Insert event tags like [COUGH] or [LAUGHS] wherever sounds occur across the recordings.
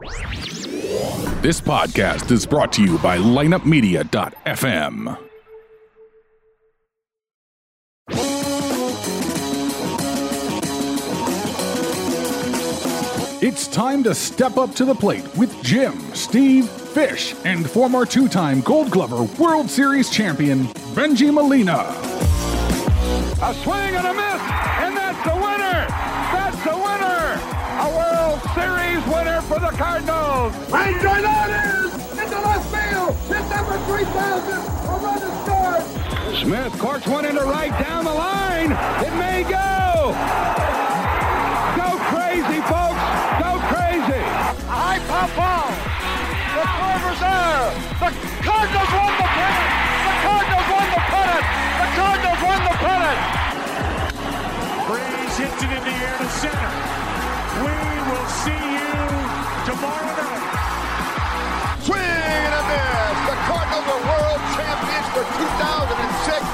This podcast is brought to you by lineupmedia.fm. It's time to step up to the plate with Jim, Steve, Fish, and former two time Gold Glover World Series champion Bengie Molina. A swing and a miss, Series winner for the Cardinals! Right drive out is into left field. Hit number 3,000. A run is scored. Smith corks one into right down the line. It may go! Go crazy, folks! Go crazy! High pop ball. The Corvers there. The Cardinals won the pennant. The Cardinals won the pennant. The Cardinals won the pennant. Freese hits it in the air to center. We will see you tomorrow night. Swing and a miss. The Cardinals are world champions for 2006.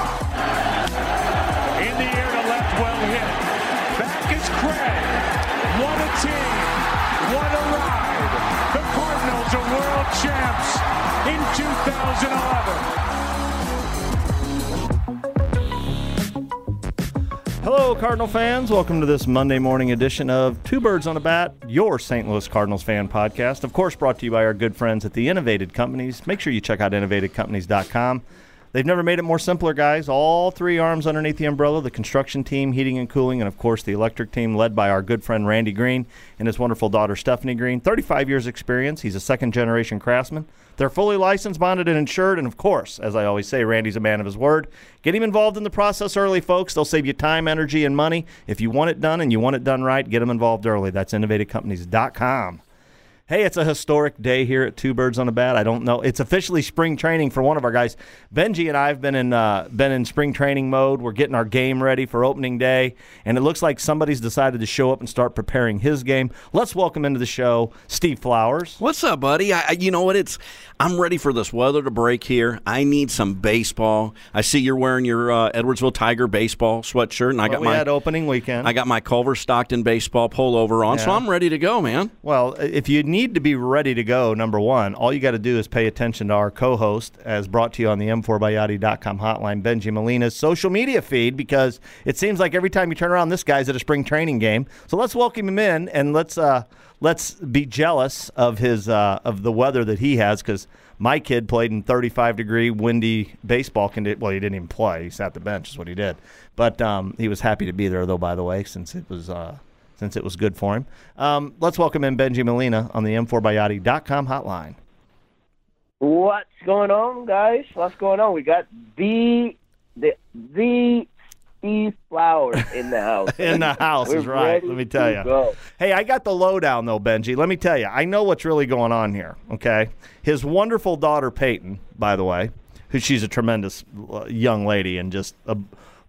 In the air to left, well hit. Back is Craig. What a team. What a ride. The Cardinals are world champs in 2011. Hello, Cardinal fans. Welcome to this Monday morning edition of Two Birds on a Bat, your St. Louis Cardinals fan podcast. Of course, brought to you by our good friends at the Innovated Companies. Make sure you check out innovatedcompanies.com. They've never made it more simpler, guys. All three arms underneath the umbrella the construction team, heating and cooling, and of course the electric team, led by our good friend Randy Green and his wonderful daughter Stephanie Green. 35 years experience. He's a second generation craftsman. They're fully licensed, bonded, and insured. And of course, as I always say, Randy's a man of his word. Get him involved in the process early, folks. They'll save you time, energy, and money. If you want it done and you want it done right, get them involved early. That's innovatedcompanies.com. Hey, it's a historic day here at Two Birds on a Bat. I don't know. It's officially spring training for one of our guys. Bengie and I have been in uh, been in spring training mode. We're getting our game ready for opening day, and it looks like somebody's decided to show up and start preparing his game. Let's welcome into the show Steve Flowers. What's up, buddy? I, you know what? It's I'm ready for this weather to break here. I need some baseball. I see you're wearing your uh, Edwardsville Tiger baseball sweatshirt, and I Well, got we my had opening weekend. I got my Culver Stockton baseball pullover on, so I'm ready to go, man. Well, if you need to be ready to go, number one, all you got to do is pay attention to our co-host, as brought to you on the M4byati.com hotline, Bengie Molina's social media feed, because it seems like every time you turn around, this guy's at a spring training game. So let's welcome him in, and let's uh, let's be jealous of his uh, of the weather that he has, because my kid played in 35 degree windy baseball conditions. Well, he didn't even play; he sat the bench, is what he did. But um, he was happy to be there, though. By the way, since it was. Uh, since it was good for him. Um, let's welcome in Bengie Molina on the M4byati.com hotline. What's going on, guys? What's going on? We got the the the Steve Flowers in the house. [LAUGHS] In the house We're is right. Let me tell you. go. Hey, I got the lowdown though, Bengie. Let me tell you. I know what's really going on here. Okay, his wonderful daughter Peyton, by the way, who she's a tremendous uh, young lady and just uh,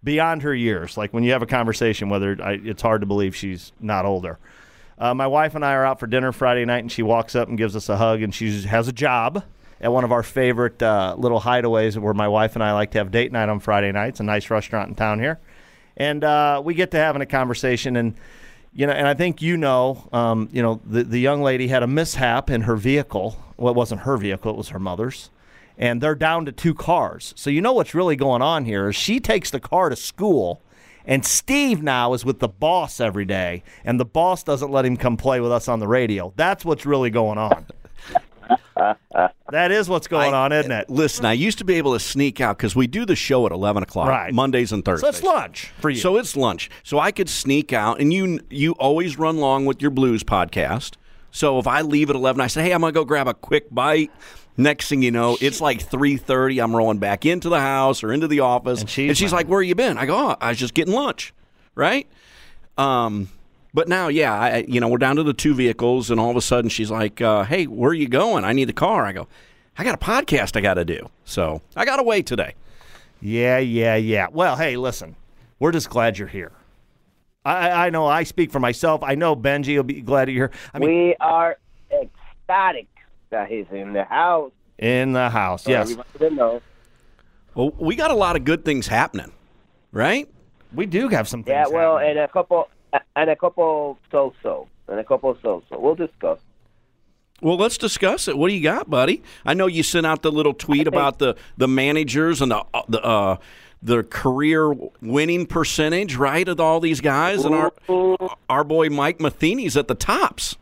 beyond her years. Like when you have a conversation, whether I, it's hard to believe she's not older. Uh, my wife and I are out for dinner Friday night, and she walks up and gives us a hug, and she has a job at one of our favorite uh, little hideaways where my wife and I like to have date night on Friday nights, a nice restaurant in town here. And uh, we get to having a conversation, and you know, and I think you know, um, you know, the the young lady had a mishap in her vehicle. Well, it wasn't her vehicle; it was her mother's. And they're down to two cars. So you know what's really going on here is she takes the car to school, and Steve now is with the boss every day, and the boss doesn't let him come play with us on the radio. That's what's really going on. [LAUGHS] that is what's going I- on, isn't it? Listen, I used to be able to sneak out because we do the show at 11 o'clock, Right. Mondays and Thursdays. So it's lunch for you. So it's lunch. So I could sneak out, and you you always run long with your blues podcast. So if I leave at eleven, I say, "Hey, I'm gonna go grab a quick bite." Next thing you know, it's like three thirty. I'm rolling back into the house or into the office, And she's like, "Where you been?" I go, "Oh, I was just getting lunch." Right? Um, but now, yeah, I, you know, we're down to the two vehicles, and all of a sudden, she's like, uh, "Hey, where are you going? I need the car." I go, "I got a podcast I got to do, so I got to wait today." Yeah, yeah, yeah. Well, hey, listen, we're just glad you're here. I, I- I know I speak for myself. I know Benji will be glad you're here. I mean, we are ecstatic that he's in the house. in the house, For yes. everybody to know. Well, we got a lot of good things happening, right? We do have some things. Yeah, well, happening. and a couple and a couple so-so, and a couple so-so. We'll discuss. Well, let's discuss it. What do you got, buddy? I know you sent out the little tweet about the the managers and the uh, the uh, the career winning percentage, right, of all these guys, and our our boy Mike Matheny's at the tops.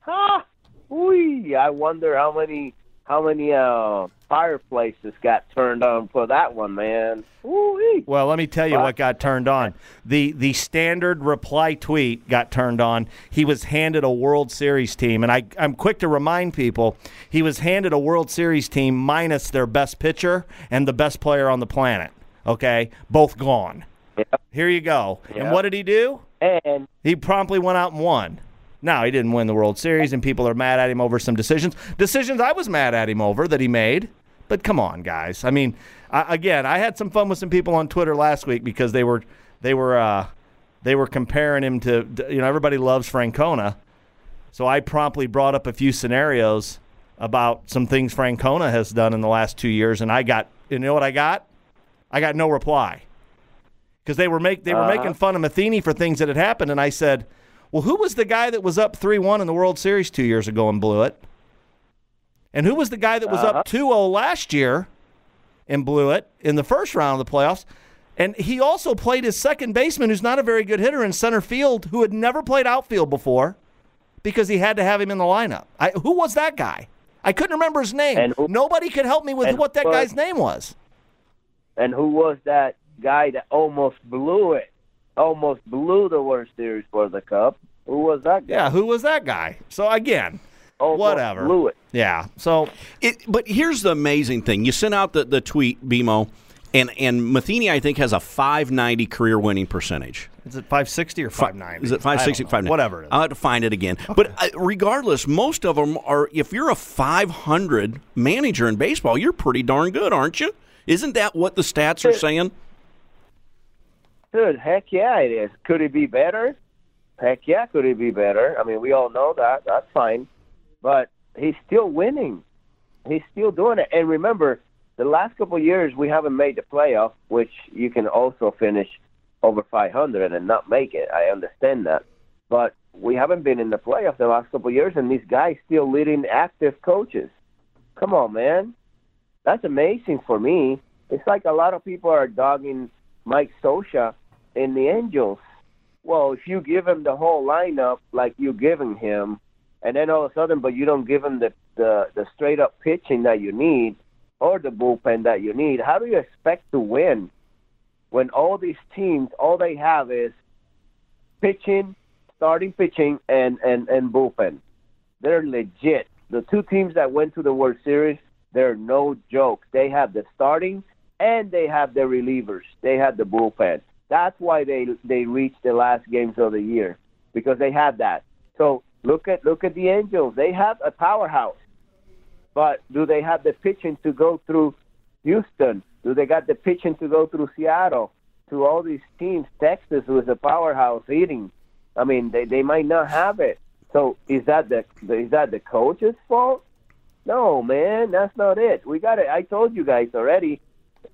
Huh? Wee. I wonder how many how many uh, fireplaces got turned on for that one, man. Woo-wee. Well, let me tell you what got turned on. The the standard reply tweet got turned on. He was handed a World Series team, and I, I'm quick to remind people he was handed a World Series team minus their best pitcher and the best player on the planet. Okay, both gone. Yep. Here you go. And what did he do? And He promptly went out and won. Now he didn't win the World Series, and people are mad at him over some decisions. Decisions I was mad at him over that he made. But come on, guys. I mean, I, again, I had some fun with some people on Twitter last week because they were they were uh, they were comparing him to you know everybody loves Francona, so I promptly brought up a few scenarios about some things Francona has done in the last two years, and I got you know what I got? I got no reply because they were make they were Uh-huh. making fun of Matheny for things that had happened, and I said, "Well, who was the guy that was up three one in the World Series two years ago and blew it? And who was the guy that was Uh-huh. up 2-0 last year and blew it in the first round of the playoffs?" And he also played his second baseman, who's not a very good hitter in center field, who had never played outfield before, because he had to have him in the lineup. I, who was that guy? I couldn't remember his name. And who- Nobody could help me with what that was- guy's name was. and who was that guy that almost blew it? Almost blew the World Series for the Cup. Who was that guy? Yeah, who was that guy? So again, Almost whatever. Blew it. Yeah. So It, but here's the amazing thing: you sent out the, the tweet, BMO, and and Matheny, I think, has a 590 career winning percentage. is it 560 or 590? Is it 560? 590? Whatever it is. I'll have to find it again. But uh, regardless, most of them are. If you're a 500 manager in baseball, you're pretty darn good, aren't you? Isn't that what the stats are saying? Dude, heck yeah, it is. Could it be better? Heck yeah, could it be better? I mean, we all know that. That's fine. But he's still winning. He's still doing it. And remember, the last couple years we haven't made the playoff, which you can also finish over 500 and not make it. I understand that. But we haven't been in the playoff the last couple of years, and these guys still leading active coaches. Come on, man. That's amazing for me. It's like a lot of people are dogging Mike Scioscia in the Angels. Well, if you give him the whole lineup like you're giving him, and then all of a sudden, but you don't give him the, the, the straight up pitching that you need or the bullpen that you need, how do you expect to win when all these teams, all they have is pitching, starting pitching, and, and, and bullpen? They're legit. The two teams that went to the World Series, they're no joke. They have the starting and they have the relievers. They have the bullpen. That's why they they reached the last games of the year because they had that. So look at look at the Angels. They have a powerhouse, but do they have the pitching to go through Houston? Do they got the pitching to go through Seattle? To all these teams, Texas was a powerhouse eating. I mean, they they might not have it. So is that the is that the coach's fault? No, man, that's not it. We got it. I told you guys already.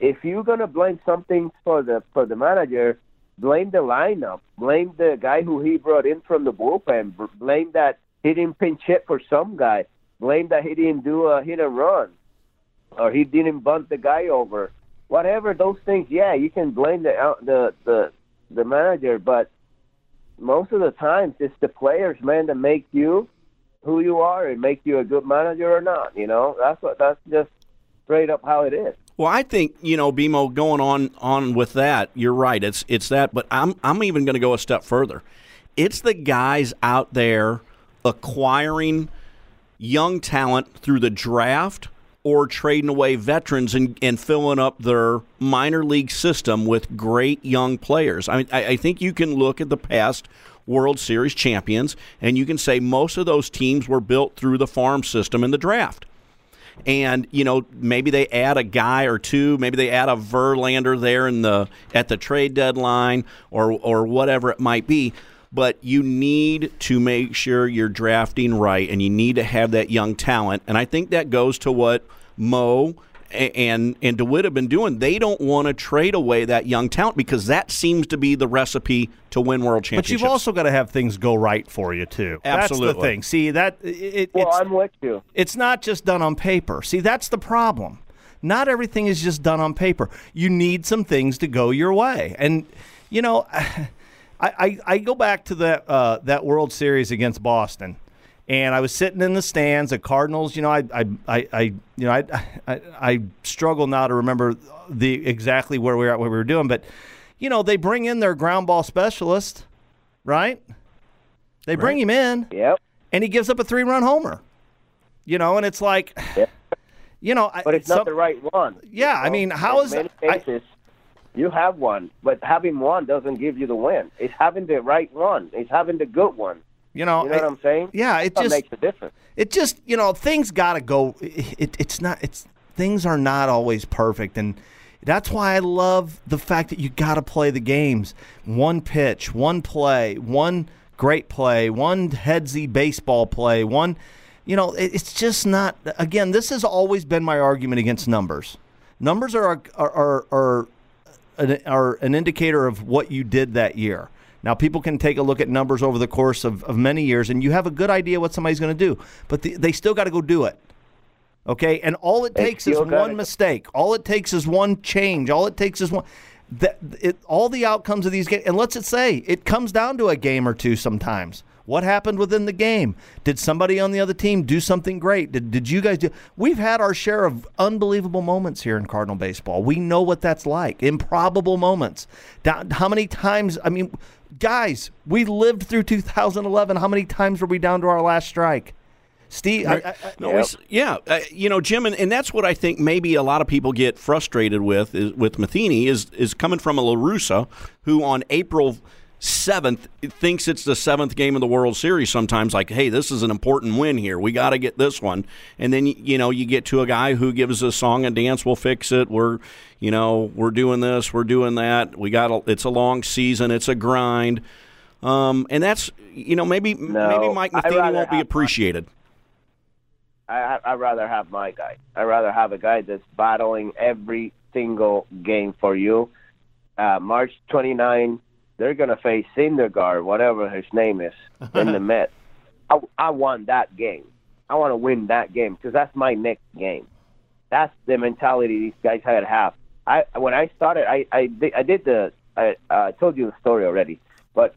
If you're gonna blame something for the for the manager, blame the lineup. Blame the guy who he brought in from the bullpen. Blame that he didn't pinch hit for some guy. Blame that he didn't do a hit and run, or he didn't bunt the guy over. Whatever those things, yeah, you can blame the the the the manager, but most of the times it's the players, man, that make you who you are and make you a good manager or not. You know, that's what that's just straight up how it is. Well, I think you know, BMO, going on on with that, you're right. It's it's that, but I'm I'm even going to go a step further. It's the guys out there acquiring young talent through the draft or trading away veterans and, and filling up their minor league system with great young players. I mean, I, I think you can look at the past World Series champions and you can say most of those teams were built through the farm system and the draft and you know maybe they add a guy or two, maybe they add a Verlander there in the at the trade deadline or or whatever it might be. But you need to make sure you're drafting right, and you need to have that young talent. And I think that goes to what Mo and and DeWitt have been doing. They don't want to trade away that young talent because that seems to be the recipe to win world championships. But you've also got to have things go right for you too. Absolutely. That's the thing. See that it, Well, it's I'm with you. it's not just done on paper. See, that's the problem. Not everything is just done on paper. You need some things to go your way, and you know, [SIGHS] I I, I go back to that uh, that World Series against Boston. And I was sitting in the stands. The Cardinals, you know, I, I, I, I you know, I, I, I struggle now to remember the exactly where we were at, what we were doing. But, you know, they bring in their ground ball specialist, right? They bring him in, Yep. and he gives up a three-run homer. You know, and it's like, you know, But it's some- not the right one. Yeah, I mean, how is many I- cases, you have one, but having one doesn't give you the win. It's having the right one. It's having the good one. You know, You know what I- I'm saying? Yeah, it That just makes a difference. it just you know things got to go. It, it, it's not it's things are not always perfect, and that's why I love the fact that you got to play the games. One pitch, one play, one great play, one headsy baseball play, one. You know, it, it's just not. Again, this has always been my argument against numbers. Numbers are are are, are an, are an indicator of what you did that year. Now, people can take a look at numbers over the course of, of many years, and you have a good idea what somebody's going to do, but the, they still got to go do it. Okay, and all it They takes is one mistake. All it takes is one change. All it takes is one. That it, all the outcomes of these games, and let's just say it comes down to a game or two sometimes. What happened within the game? Did somebody on the other team do something great? Did, did you guys do? We've had our share of unbelievable moments here in Cardinal baseball. We know what that's like. Improbable moments. How many times? I mean, guys, we lived through 2011. How many times were we down to our last strike? Steve, I, I, I- No, it's- yeah, uh, you know, Jim, and, and that's what I think maybe a lot of people get frustrated with is, with Matheny is is coming from a La Russa who on April seventh thinks it's the seventh game of the World Series. Sometimes, like, hey, this is an important win here. We got to get this one, and then you know you get to a guy who gives a song and dance. We'll fix it. We're you know we're doing this. We're doing that. We got a, it's a long season. It's a grind. Um, and that's you know maybe maybe Mike Matheny won't be appreciated. I, I I'd rather have my guy. I'd rather have a guy that's battling every single game for you. Uh, March 29, they're gonna face Syndergaard, whatever his name is, in the [LAUGHS] Mets. I, I want that game. I want to win that game because that's my next game. That's the mentality these guys had to have. I when I started, I I I did the I uh, told you the story already, but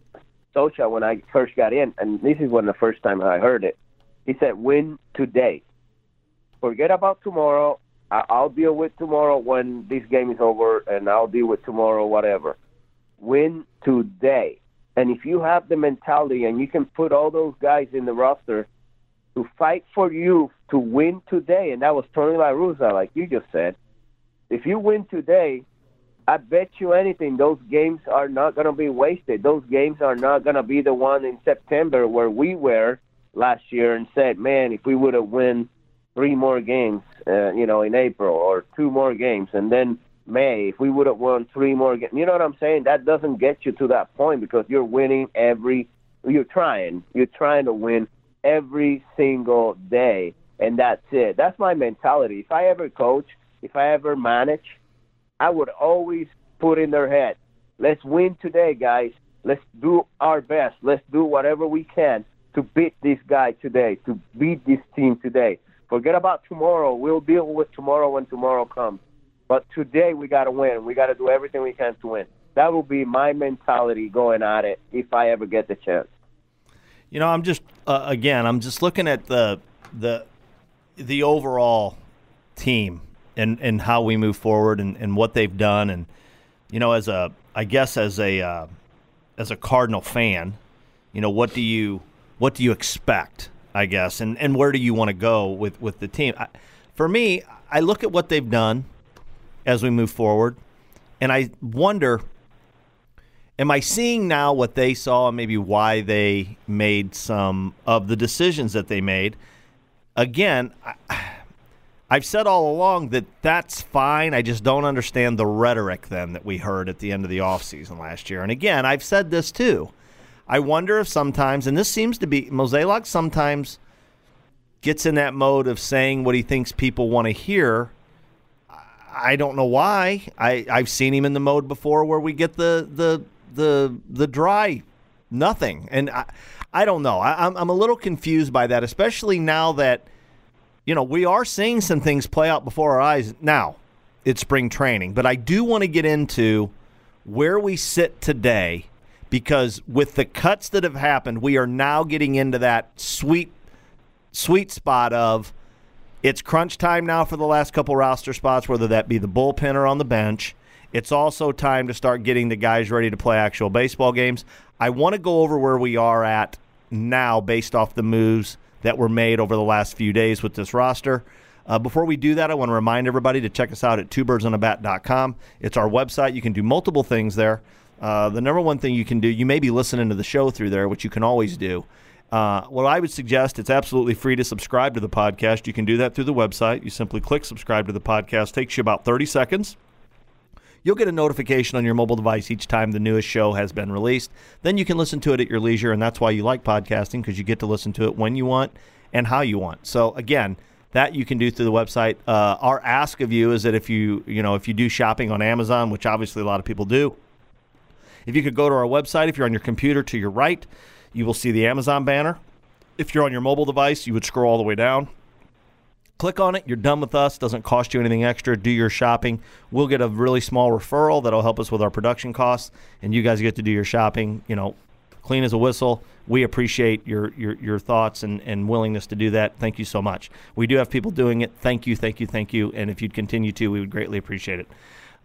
Scioscia when I first got in, and this is when the first time I heard it. He said, "Win today. Forget about tomorrow. I- I'll deal with tomorrow when this game is over, and I'll deal with tomorrow, whatever. Win today. And if you have the mentality, and you can put all those guys in the roster to fight for you to win today, and that was Tony La Russa, like you just said. If you win today, I bet you anything, those games are not going to be wasted. Those games are not going to be the one in September where we were last year and said, man, if we would have won three more games, uh, you know, in April or two more games, and then May, if we would have won three more games, you know what I'm saying? That doesn't get you to that point because you're winning every, you're trying, you're trying to win every single day, and that's it. That's my mentality. If I ever coach, if I ever manage, I would always put in their head, let's win today, guys. Let's do our best. Let's do whatever we can to beat this guy today, to beat this team today. Forget about tomorrow. We'll deal with tomorrow when tomorrow comes. But today we got to win. We got to do everything we can to win. That will be my mentality going at it if I ever get the chance. You know, I'm just uh, again, I'm just looking at the the the overall team and and how we move forward and, and what they've done and you know as a I guess as a uh, as a Cardinal fan, you know what do you what do you expect? I guess and and where do you want to go with with the team? I, for me, I look at what they've done as we move forward, and I wonder am I seeing now what they saw and maybe why they made some of the decisions that they made? Again, I, I've said all along that that's fine. I just don't understand the rhetoric then that we heard at the end of the offseason last year. And again, I've said this too. I wonder if sometimes, and this seems to be, Mozeliak sometimes gets in that mode of saying what he thinks people want to hear. I don't know why. I I've seen him in the mode before where we get the the the the dry nothing, and I I don't know. I, I'm I'm a little confused by that, especially now that you know we are seeing some things play out before our eyes now. It's spring training, but I do want to get into where we sit today because with the cuts that have happened, we are now getting into that sweet sweet spot of it's crunch time now for the last couple roster spots, whether that be the bullpen or on the bench. It's also time to start getting the guys ready to play actual baseball games. I want to go over where we are at now based off the moves that were made over the last few days with this roster. Uh, before we do that, I want to remind everybody to check us out at twobirdsonabat.com. It's our website. You can do multiple things there. Uh, the number one thing you can do, you may be listening to the show through there, which you can always do. Uh, what I would suggest, it's absolutely free to subscribe to the podcast. You can do that through the website. You simply click subscribe to the podcast. takes you about 30 seconds. You'll get a notification on your mobile device each time the newest show has been released. Then you can listen to it at your leisure, and that's why you like podcasting because you get to listen to it when you want and how you want. So again, that you can do through the website. Uh, our ask of you is that if you you know if you do shopping on Amazon, which obviously a lot of people do, if you could go to our website, if you're on your computer to your right, you will see the Amazon banner. If you're on your mobile device, you would scroll all the way down. Click on it. You're done with us. Doesn't cost you anything extra. Do your shopping. We'll get a really small referral that'll help us with our production costs, and you guys get to do your shopping. You know, clean as a whistle. We appreciate your your, your thoughts and, and willingness to do that. Thank you so much. We do have people doing it. Thank you, thank you, thank you. And if you'd continue to, we would greatly appreciate it.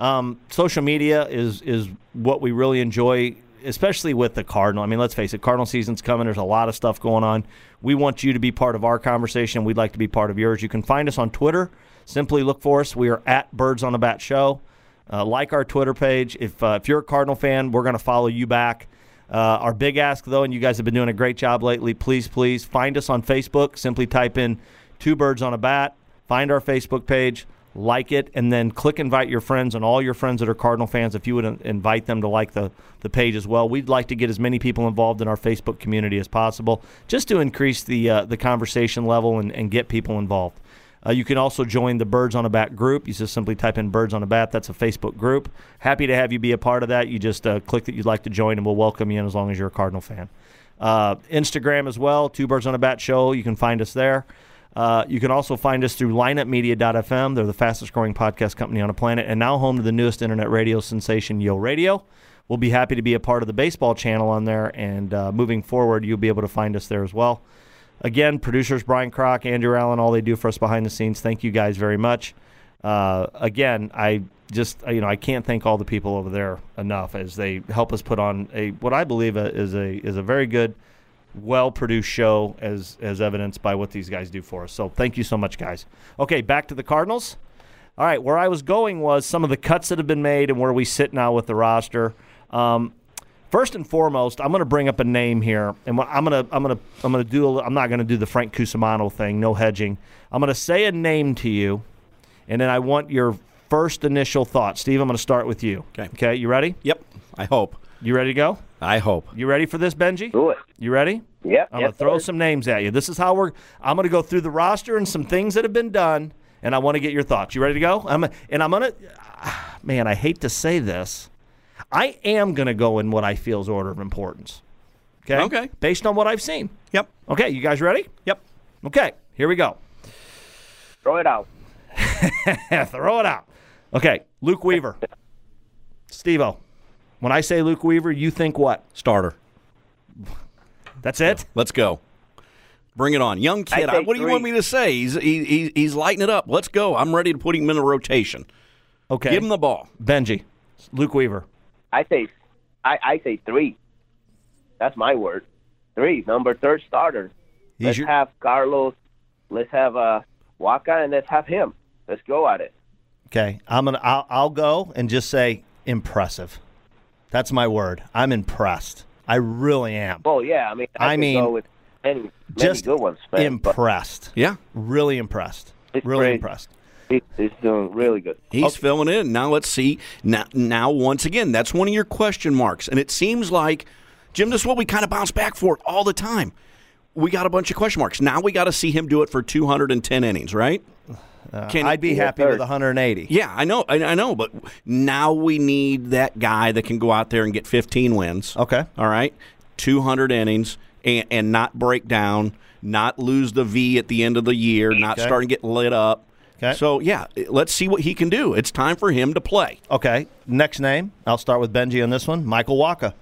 Um, social media is is what we really enjoy, especially with the Cardinal. I mean, let's face it, Cardinal season's coming. There's a lot of stuff going on. We want you to be part of our conversation. We'd like to be part of yours. You can find us on Twitter. Simply look for us. We are at Birds on the Bat Show. Uh, like our Twitter page. If uh, if you're a Cardinal fan, we're going to follow you back. Uh, our big ask, though, and you guys have been doing a great job lately. Please, please find us on Facebook. Simply type in Two Birds on a Bat. Find our Facebook page, like it, and then click invite your friends and all your friends that are Cardinal fans. If you would invite them to like the, the page as well, we'd like to get as many people involved in our Facebook community as possible, just to increase the uh, the conversation level and, and get people involved. Uh, you can also join the Birds on a Bat group. You just simply type in Birds on a Bat. That's a Facebook group. Happy to have you be a part of that. You just uh, click that you'd like to join, and we'll welcome you in as long as you're a Cardinal fan. Uh, Instagram as well, Two Birds on a Bat Show. You can find us there. Uh, you can also find us through lineupmedia.fm. They're the fastest growing podcast company on the planet and now home to the newest internet radio sensation, Yo Radio. We'll be happy to be a part of the baseball channel on there, and uh, moving forward, you'll be able to find us there as well. Again, producers Brian Kroc, Andrew Allen, all they do for us behind the scenes. Thank you guys very much. Uh, again, I just you know I can't thank all the people over there enough as they help us put on a what I believe a, is a is a very good, well produced show as as evidenced by what these guys do for us. So thank you so much, guys. Okay, back to the Cardinals. All right, where I was going was some of the cuts that have been made and where we sit now with the roster. Um, First and foremost, I'm going to bring up a name here, and I'm going to I'm going to I'm going to do. A, I'm not going to do the Frank Cusimano thing, no hedging. I'm going to say a name to you, and then I want your first initial thoughts. Steve, I'm going to start with you. Okay. Okay. You ready? Yep. I hope. You ready to go? I hope. You ready for this, Bengie? Do it. You ready? Yep. I'm yes, gonna throw sir. some names at you. This is how we're. I'm gonna go through the roster and some things that have been done, and I want to get your thoughts. You ready to go? I'm and I'm gonna. Ah, man, I hate to say this. I am gonna go in what I feel is order of importance. Okay. Okay. Based on what I've seen. Yep. Okay. You guys ready? Yep. Okay. Here we go. Throw it out. [LAUGHS] throw it out. Okay. Luke Weaver. [LAUGHS] Stevo. When I say Luke Weaver, you think what? Starter. That's it. Let's go. Bring it on, young kid. I I, say what do you want me to say? He's he, he, he's lighting it up. Let's go. I'm ready to put him in a rotation. Okay. Give him the ball. Bengie. Luke Weaver. I say, I, I say three. That's my word. Three, number third starter. He's let's your- have Carlos. Let's have uh, Wacha, and let's have him. Let's go at it. Okay, I'm gonna. I'll, I'll go and just say impressive. That's my word. I'm impressed. I really am. Well, yeah. I mean, I, I mean, go with any, many Just good ones. Man, but impressed. Yeah. Really impressed. It's Really great. impressed. he's doing really good. He's filling in. Now let's see. Now, now once again, that's one of your question marks, and it seems like Jim. This is what we kind of bounce back for all the time. We got a bunch of question marks. Now we got to see him do it for 210 innings, right? Uh, Can- I'd be happy with 180. Yeah, I know, I, I know, but now we need that guy that can go out there and get 15 wins. Okay. All right, 200 innings and, and not break down, not lose the V at the end of the year, not Okay. starting to get lit up. Okay. So yeah, let's see what he can do. It's time for him to play. Okay. Next name. I'll start with Bengie on this one. Michael Wacha.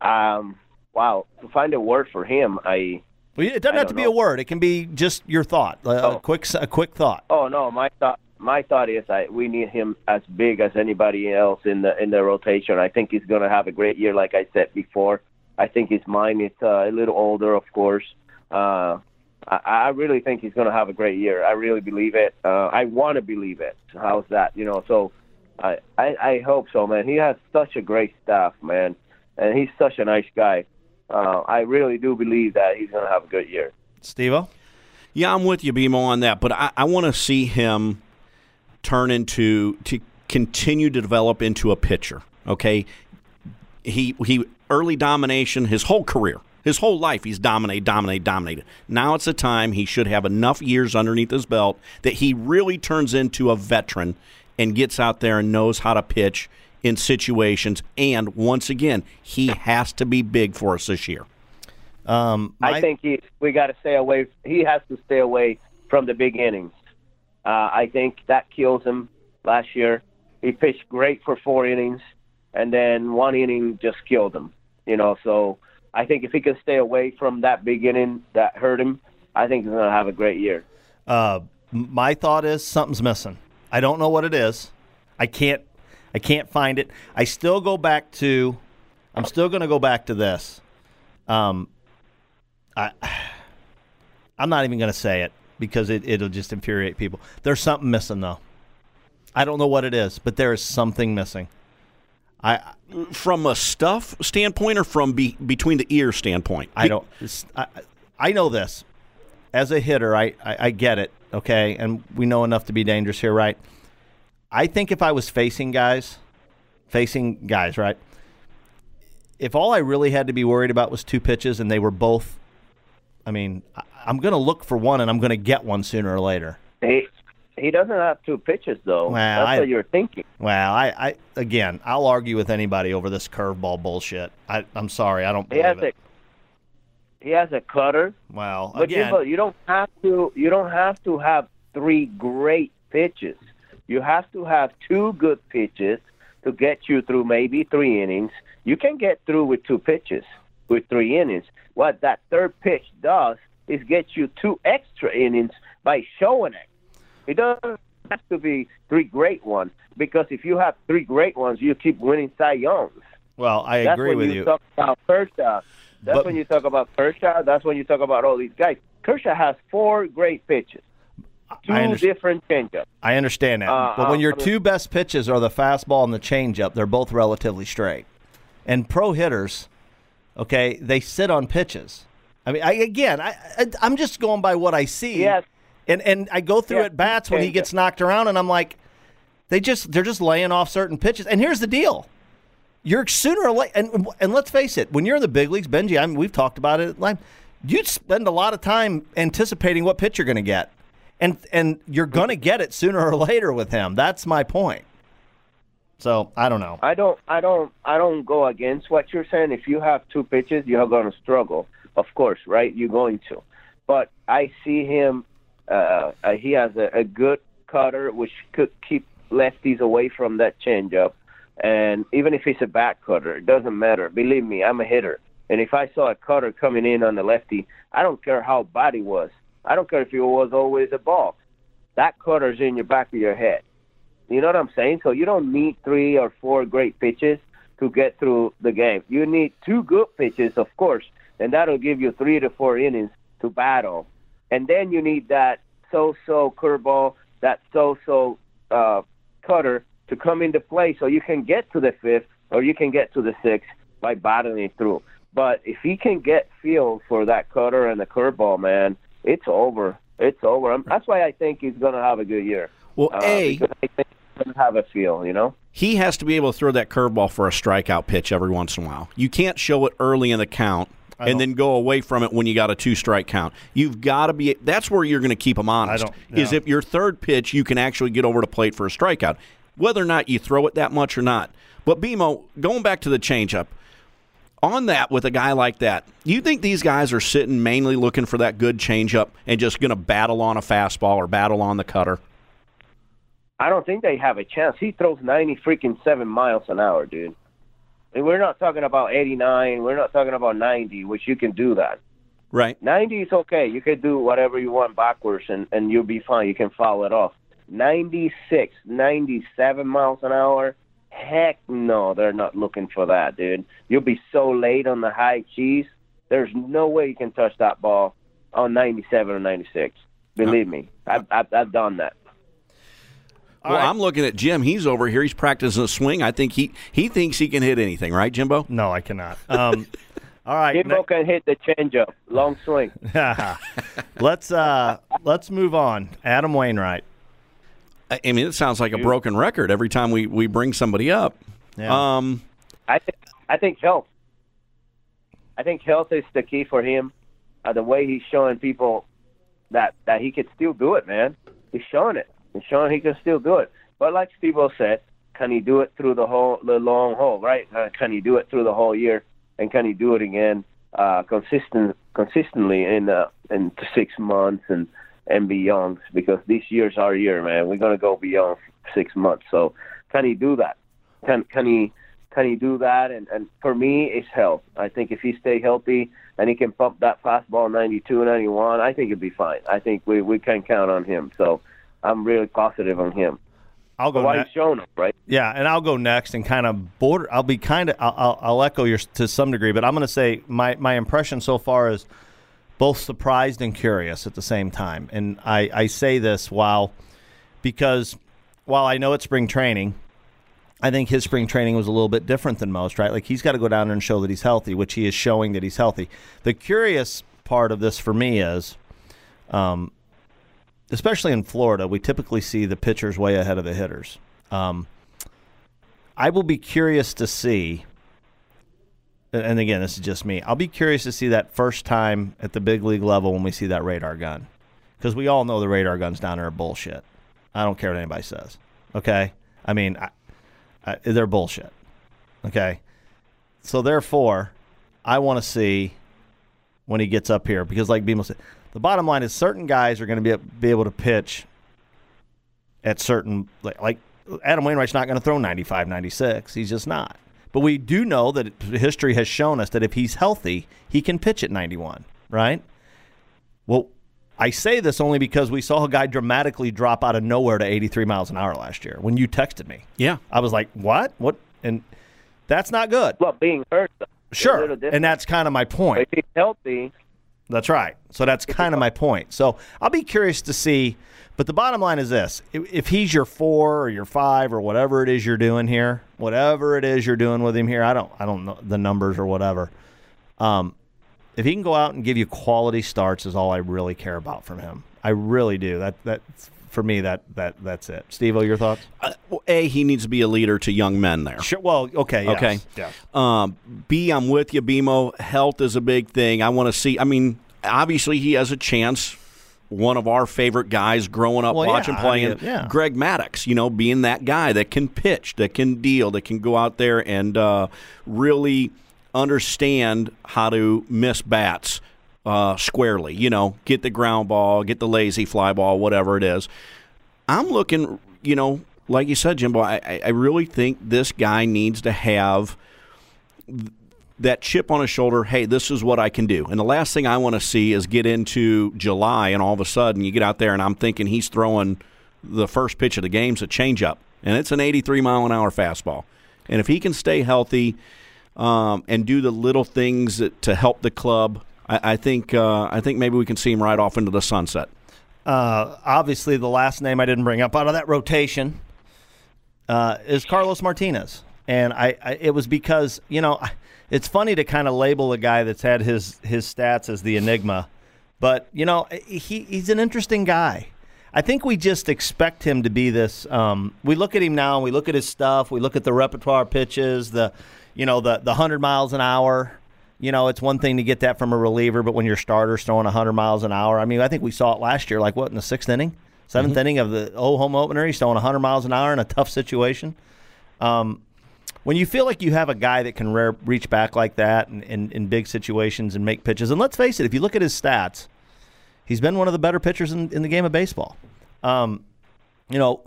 Um, wow, to find a word for him, I Well, it doesn't have to don't be know. a word. It can be just your thought. A, a Oh. quick, a quick thought. oh no, my thought my thought is I we need him as big as anybody else in the in the rotation. I think he's going to have a great year, like I said before. I think his mind is uh, a little older, of course. Uh, I, I really think he's going to have a great year. I really believe it. Uh, I want to believe it. How's that? You know, so I, I I hope so, man. He has such a great staff, man, and he's such a nice guy. Uh, I really do believe that he's going to have a good year. Steve-O? Yeah, I'm with you, BMO, on that, but I, I want to see him turn into to continue to develop into a pitcher. Okay, he he early domination his whole career, his whole life. He's dominated, dominated, dominated. Now it's a time he should have enough years underneath his belt that he really turns into a veteran and gets out there and knows how to pitch in situations. And once again, he has to be big for us this year. Um, I think he we got to stay away. He has to stay away from the big innings. Uh, I think that kills him. Last year, he pitched great for four innings, and then one inning just killed him. You know, so I think if he can stay away from that beginning that hurt him, I think he's going to have a great year. Uh, my thought is something's missing. I don't know what it is. I can't. I can't find it. I still go back to. I'm still going to go back to this. Um, I. [SIGHS] I'm not even going to say it because it, it'll just infuriate people. There's something missing though. I don't know what it is, but there is something missing. I From a stuff standpoint or from be, between the ear standpoint? I don't. I, I know this. As a hitter, I, I, I get it. Okay, and we know enough to be dangerous here, right? I think if I was facing guys, facing guys, right? If all I really had to be worried about was two pitches and they were both, I mean, I'm going to look for one and I'm going to get one sooner or later. He he doesn't have two pitches though. Well, That's I- what you're thinking. Well, I, I again, I'll argue with anybody over this curveball bullshit. I, I'm sorry, I don't He has believe it. a he has a cutter. Well, But again, you, you don't have to. You don't have to have three great pitches. You have to have two good pitches to get you through maybe three innings. You can get through with two pitches, with three innings. What that third pitch does is get you two extra innings by showing it. It doesn't have to be three great ones because if you have three great ones, you keep winning Cy Youngs. well, I That's agree with you, you. talk about Kershaw. That's But- when you talk about Kershaw. That's when you talk about all these guys. Kershaw has four great pitches, two I understand. different changeups. I understand that. Uh, but when uh, your I mean- two best pitches are the fastball and the changeup, they're both relatively straight. And pro hitters, okay, they sit on pitches. I mean, I, again, I, I, I'm just going by what I see. Yes. And and I go through Yeah, at bats when he gets knocked around, and I'm like, they just they're just laying off certain pitches. And here's the deal. You're sooner or later, and, and let's face it, when you're in the big leagues, Bengie, I mean, we've talked about it. Like, you'd spend a lot of time anticipating what pitch you're going to get, and and you're going to get it sooner or later with him. That's my point. So I don't know. I don't, I don't, I don't go against what you're saying. If you have two pitches, you're going to struggle. Of course, right? You're going to. But I see him. Uh, uh, he has a, a good cutter, which could keep lefties away from that changeup. And even if it's a back cutter, it doesn't matter. Believe me, I'm a hitter. And if I saw a cutter coming in on the lefty, I don't care how bad he was. I don't care if it was always a ball. That cutter's in your back of your head. You know what I'm saying? So you don't need three or four great pitches to get through the game. You need two good pitches, of course, and that'll give you three to four innings to battle. And then you need that so-so curveball, that so-so uh, cutter to come into play so you can get to the fifth or you can get to the sixth by battling through. But if he can get feel for that cutter and the curveball, man, it's over. It's over. I'm, that's why I think he's going to have a good year. Well, Uh, A, think he's going to have a feel, you know? he has to be able to throw that curveball for a strikeout pitch every once in a while. You can't show it early in the count and then go away from it when you got a two strike count. You've got to be. That's where you're going to keep them honest. don't- Is if your third pitch you can actually get over the plate for a strikeout, whether or not you throw it that much or not. But BMO, going back to the changeup, on that with a guy like that, you think these guys are sitting mainly looking for that good changeup and just going to battle on a fastball or battle on the cutter? I don't think they have a chance. He throws 90 freaking seven miles an hour, dude. And we're not talking about 89. We're not talking about 90, which you can do that. Right. 90 is okay. You can do whatever you want backwards, and, and you'll be fine. You can follow it off. 96, 97 miles an hour. Heck no, they're not looking for that, dude. You'll be so late on the high cheese. There's no way you can touch that ball on 97 or 96. Believe me, I've, I've, I've done that. well, I'm looking at Jim. He's over here. He's practicing a swing. I think he he thinks he can hit anything, right, Jimbo? No, I cannot. Um, [LAUGHS] all right. Jimbo can hit the changeup, long swing. [LAUGHS] let's uh, let's move on. Adam Wainwright. I I mean, it sounds like a broken record every time we, we bring somebody up. Yeah. Um, I th- I think health. I think health is the key for him. Uh, the way he's showing people that that he could still do it, man. He's showing it. He's showing he can still do it. But like Steve said, can he do it through the whole the long haul? Right? Uh, can he do it through the whole year? And can he do it again uh, consistent consistently in uh, in six months and and beyond? Because this year's our year, man. We're gonna go beyond six months. So can he do that? Can can he can he do that? And and for me, it's health. I think if he stay healthy and he can pump that fastball 92, 91, I think he'll be fine. I think we we can count on him. So I'm really positive on him. I'll go. Why ne- he's shown up, right? Yeah, and I'll go next and kind of border. I'll be kind of. I'll, I'll, I'll echo yours to some degree, but I'm going to say my my impression so far is both surprised and curious at the same time. And I I say this while because while I know it's spring training, I think his spring training was a little bit different than most. Right, like he's got to go down there and show that he's healthy, which he is showing that he's healthy. The curious part of this for me is. Um, especially in Florida, we typically see the pitchers way ahead of the hitters. Um, I will be curious to see, and again, this is just me. I'll be curious to see that first time at the big league level when we see that radar gun, because we all know the radar guns down there are bullshit. I don't care what anybody says. Okay, I mean, I, I, they're bullshit. Okay, so therefore, I want to see when he gets up here because, like BMO said, the bottom line is certain guys are going to be be able to pitch at certain like, like Adam Wainwright's not going to throw 95, 96. He's just not. But we do know that history has shown us that if he's healthy, he can pitch at 91, right? Well, I say this only because we saw a guy dramatically drop out of nowhere to 83 miles an hour last year. When you texted me, yeah. I was like, "What? What?" And that's not good. Well, being hurt, though, Sure, and that's kind of my point. if he's healthy, That's right. So that's kind of my point. So I'll be curious to see. But the bottom line is this: if, he's your four or your five or whatever it is you're doing here, whatever it is you're doing with him here, I don't, I don't know the numbers or whatever. Um, if he can go out and give you quality starts, is all I really care about from him. I really do. That that for me that that that's it. Steve, all your thoughts? Uh, well, a, he needs to be a leader to young men there. Sure. Well, okay. Yes, Okay. Yes. Um, B, I'm with you, BMO. Health is a big thing. I want to see. I mean, obviously, he has a chance. One of our favorite guys growing up Well, yeah, watching I playing, mean, yeah. Greg Maddux, you know, being that guy that can pitch, that can deal, that can go out there and uh, really understand how to miss bats uh, squarely, you know, get the ground ball, get the lazy fly ball, whatever it is. I'm looking, you know, like you said, Jimbo, I, I- I really think this guy needs to have that chip on his shoulder. Hey, this is what I can do. And the last thing I want to see is get into July and all of a sudden you get out there and I'm thinking he's throwing the first pitch of the game's a changeup, and it's an 83 mile an hour fastball. And if he can stay healthy um, and do the little things that, to help the club, I, I think uh, I think maybe we can see him right off into the sunset. Uh, obviously, the last name I didn't bring up out of that rotation uh, is Carlos Martinez, and I, I it was because you know I- it's funny to kind of label a guy that's had his his stats as the enigma, but you know he he's an interesting guy. I think we just expect him to be this. Um, we look at him now, and we look at his stuff, we look at the repertoire pitches, the you know the the hundred miles an hour, you know, it's one thing to get that from a reliever, but when your starter's throwing 100 miles an hour, I mean, I think we saw it last year, like what, in the sixth inning? 7th Mm-hmm. inning of the old home opener, he's throwing 100 miles an hour in a tough situation. Um, when you feel like you have a guy that can rare, reach back like that in, in, in big situations and make pitches, and let's face it, if you look at his stats, he's been one of the better pitchers in, in the game of baseball. Um, you know,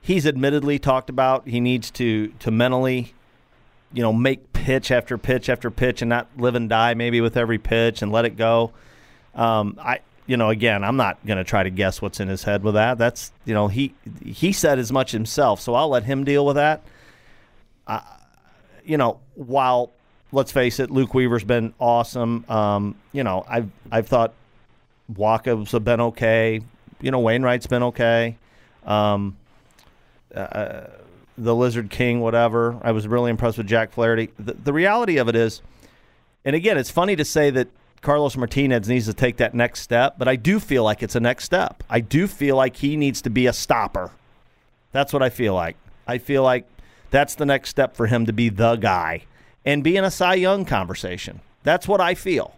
he's admittedly talked about he needs to to mentally, you know, make pitch after pitch after pitch and not live and die maybe with every pitch and let it go. Um, I, you know, again, I'm not going to try to guess what's in his head with that. That's, you know, he he said as much himself, so I'll let him deal with that. Uh, you know, while let's face it, Luke Weaver's been awesome. Um, you know, I've I've thought have been okay. You know, Wainwright's been okay. Um, uh, the Lizard King, whatever. I was really impressed with Jack Flaherty. The, the reality of it is, and again, it's funny to say that Carlos Martinez needs to take that next step, but I do feel like it's a next step. I do feel like he needs to be a stopper. That's what I feel like. I feel like that's the next step for him to be the guy and be in a Cy Young conversation. That's what I feel.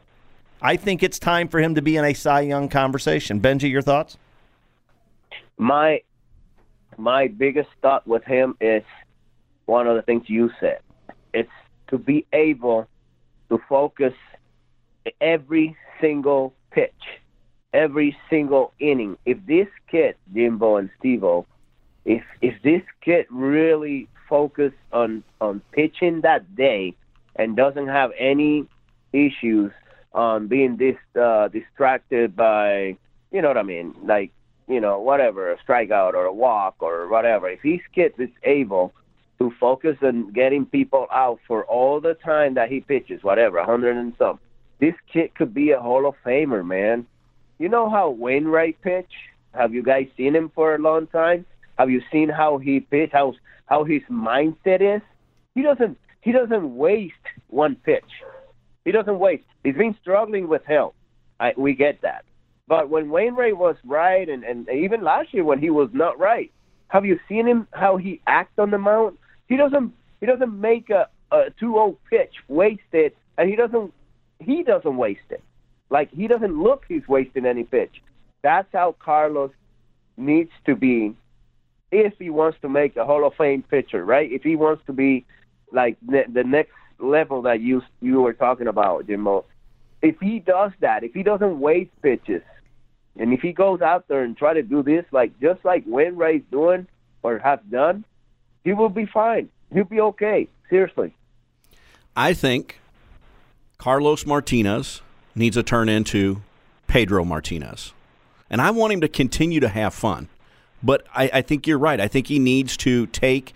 I think it's time for him to be in a Cy Young conversation. Bengie, your thoughts? my my biggest thought with him is one of the things you said. It's to be able to focus every single pitch, every single inning. If this kid, Jimbo and Stevo, if if this kid really focus on on pitching that day and doesn't have any issues on being dis, uh, distracted by you know what I mean, like you know whatever a strikeout or a walk or whatever. If this kid is able to focus on getting people out for all the time that he pitches, whatever, a hundred and some, this kid could be a Hall of Famer, man. You know how Wainwright pitch? Have you guys seen him for a long time? Have you seen how he pitch? How how his mindset is? He doesn't he doesn't waste one pitch. He doesn't waste. He's been struggling with health. I, we get that. But when Wainwright was right, and, and even last year when he was not right, have you seen him how he acts on the mound? He doesn't he doesn't make a, a 2-0 pitch wasted, and he doesn't he doesn't waste it. Like he doesn't look he's wasting any pitch. That's how Carlos needs to be if he wants to make a Hall of Fame pitcher, right? If he wants to be like the, the next level that you you were talking about, Jimbo. If he does that, if he doesn't waste pitches, and if he goes out there and try to do this like just like Wainwright's doing or has done, he will be fine. He'll be okay. Seriously. I think Carlos Martinez needs to turn into Pedro Martinez. And I want him to continue to have fun. But I, I think you're right. I think he needs to take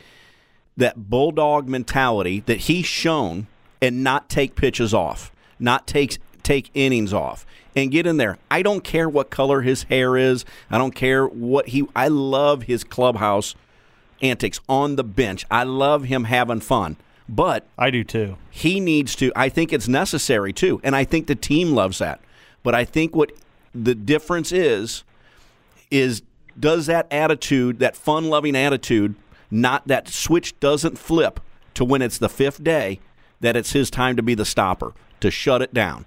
that bulldog mentality that he's shown and not take pitches off, not take take innings off, and get in there. I don't care what color his hair is. I don't care what he. I love his clubhouse antics on the bench. I love him having fun. But I do too. he needs to i think it's necessary too and i think the team loves that but i think what the difference is is does that attitude that fun loving attitude not that switch doesn't flip to when it's the fifth day that it's his time to be the stopper to shut it down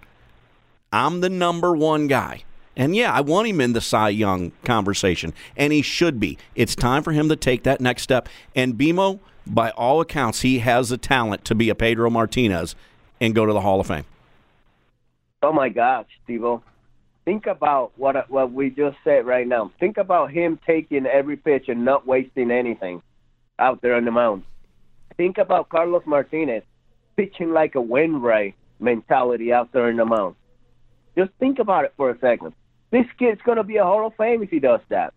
i'm the number one guy and yeah, I want him in the Cy Young conversation, and he should be. It's time for him to take that next step. And BMO, by all accounts, he has the talent to be a Pedro Martinez and go to the Hall of Fame. Oh my gosh, Stevo. Think about what what we just said right now. Think about him taking every pitch and not wasting anything out there on the mound. Think about Carlos Martinez pitching like a Wainwright mentality out there in the mound. Just think about it for a second. This kid's going to be a Hall of Fame if he does that.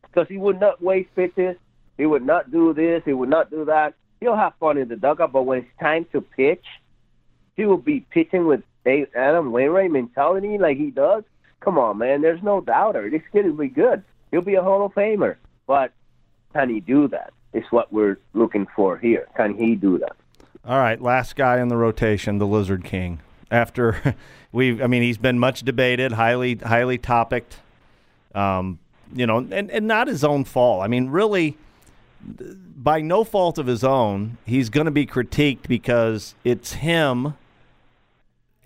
Because he would not waste pitches. He would not do this. He would not do that. He'll have fun in the dugout, but when it's time to pitch, he will be pitching with Adam Wainwright mentality like he does. Come on, man. There's no doubter. This kid will be good. He'll be a Hall of Famer. But can he do that? Is what we're looking for here. Can he do that? All right, last guy in the rotation, the Lizard King. After [LAUGHS] we've, I mean, he's been much debated, highly, highly topicked. Um, you know, and, and not his own fault. I mean, really, by no fault of his own, he's going to be critiqued because it's him